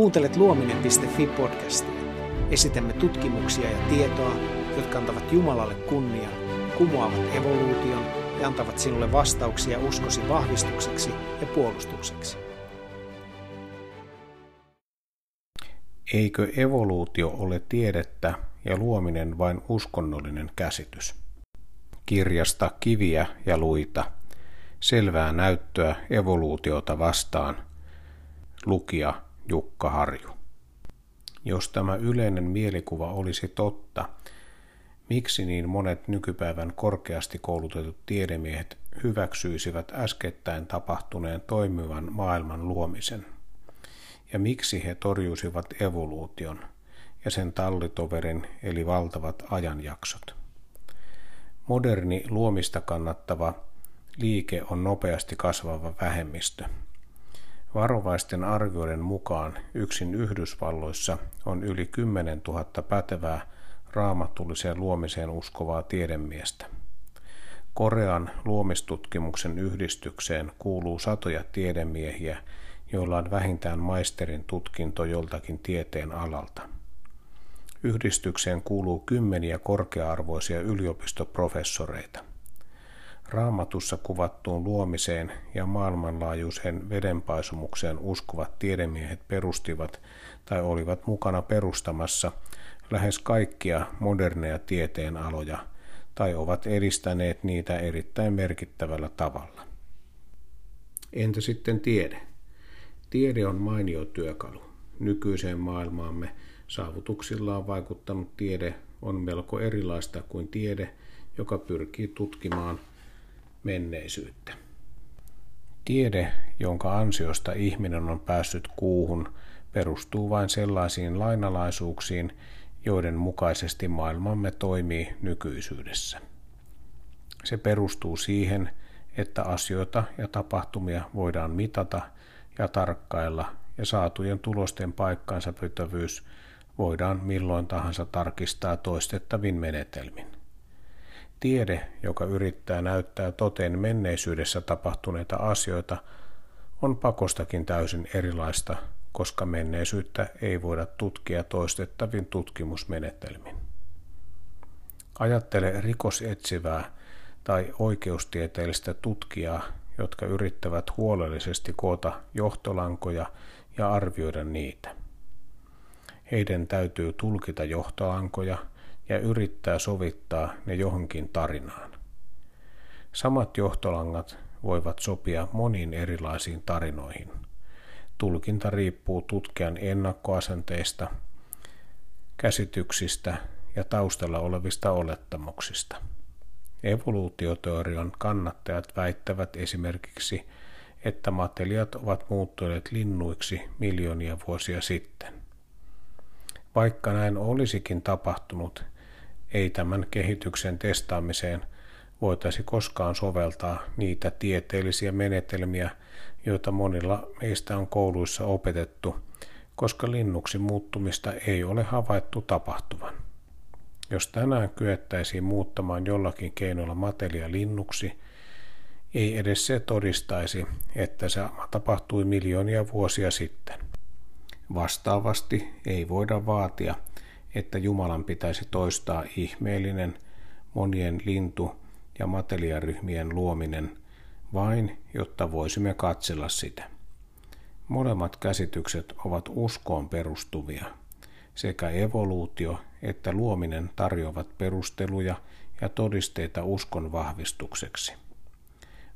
Kuuntelet luominen.fi podcastia. Esitämme tutkimuksia ja tietoa, jotka antavat Jumalalle kunnia, kumoavat evoluution ja antavat sinulle vastauksia uskosi vahvistukseksi ja puolustukseksi. Eikö evoluutio ole tiedettä ja luominen vain uskonnollinen käsitys? Kirjasta Kiviä ja luita. Selvää näyttöä evoluutiota vastaan. Lukija Jukka Harju. Jos tämä yleinen mielikuva olisi totta, miksi niin monet nykypäivän korkeasti koulutetut tiedemiehet hyväksyisivät äskettäin tapahtuneen toimivan maailman luomisen? Ja miksi he torjuisivat evoluution ja sen tallitoverin eli valtavat ajanjaksot? Moderni luomista kannattava liike on nopeasti kasvava vähemmistö – Varovaisten arvioiden mukaan yksin Yhdysvalloissa on yli 10 000 pätevää raamatulliseen luomiseen uskovaa tiedemiestä. Korean luomistutkimuksen yhdistykseen kuuluu satoja tiedemiehiä, joilla on vähintään maisterin tutkinto joltakin tieteen alalta. Yhdistykseen kuuluu kymmeniä korkea-arvoisia yliopistoprofessoreita. Raamatussa kuvattuun luomiseen ja maailmanlaajuiseen vedenpaisumukseen uskovat tiedemiehet perustivat tai olivat mukana perustamassa lähes kaikkia moderneja tieteenaloja tai ovat edistäneet niitä erittäin merkittävällä tavalla. Entä sitten tiede? Tiede on mainio työkalu. Nykyiseen maailmaamme saavutuksillaan vaikuttanut tiede on melko erilaista kuin tiede, joka pyrkii tutkimaan – menneisyyttä. Tiede, jonka ansiosta ihminen on päässyt kuuhun, perustuu vain sellaisiin lainalaisuuksiin, joiden mukaisesti maailmamme toimii nykyisyydessä. Se perustuu siihen, että asioita ja tapahtumia voidaan mitata ja tarkkailla ja saatujen tulosten paikkansa pytävyys voidaan milloin tahansa tarkistaa toistettavin menetelmin. Tiede, joka yrittää näyttää toteen menneisyydessä tapahtuneita asioita, on pakostakin täysin erilaista, koska menneisyyttä ei voida tutkia toistettavin tutkimusmenetelmin. Ajattele rikosetsivää tai oikeustieteellistä tutkijaa, jotka yrittävät huolellisesti koota johtolankoja ja arvioida niitä. Heidän täytyy tulkita johtolankoja – ja yrittää sovittaa ne johonkin tarinaan. Samat johtolangat voivat sopia moniin erilaisiin tarinoihin. Tulkinta riippuu tutkijan ennakkoasenteista, käsityksistä ja taustalla olevista olettamuksista. Evoluutioteorian kannattajat väittävät esimerkiksi, että matelijat ovat muuttuneet linnuiksi miljoonia vuosia sitten. Vaikka näin olisikin tapahtunut, ei tämän kehityksen testaamiseen voitaisi koskaan soveltaa niitä tieteellisiä menetelmiä, joita monilla meistä on kouluissa opetettu, koska linnuksi muuttumista ei ole havaittu tapahtuvan. Jos tänään kyettäisiin muuttamaan jollakin keinolla matelia linnuksi, ei edes se todistaisi, että se tapahtui miljoonia vuosia sitten. Vastaavasti ei voida vaatia, että Jumalan pitäisi toistaa ihmeellinen monien lintu- ja mateliaryhmien luominen vain, jotta voisimme katsella sitä. Molemmat käsitykset ovat uskoon perustuvia. Sekä evoluutio että luominen tarjoavat perusteluja ja todisteita uskon vahvistukseksi.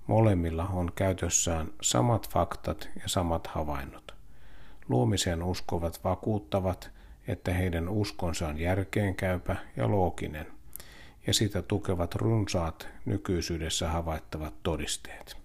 Molemmilla on käytössään samat faktat ja samat havainnot. Luomiseen uskovat vakuuttavat, että heidän uskonsa on järkeenkäypä ja looginen, ja sitä tukevat runsaat nykyisyydessä havaittavat todisteet.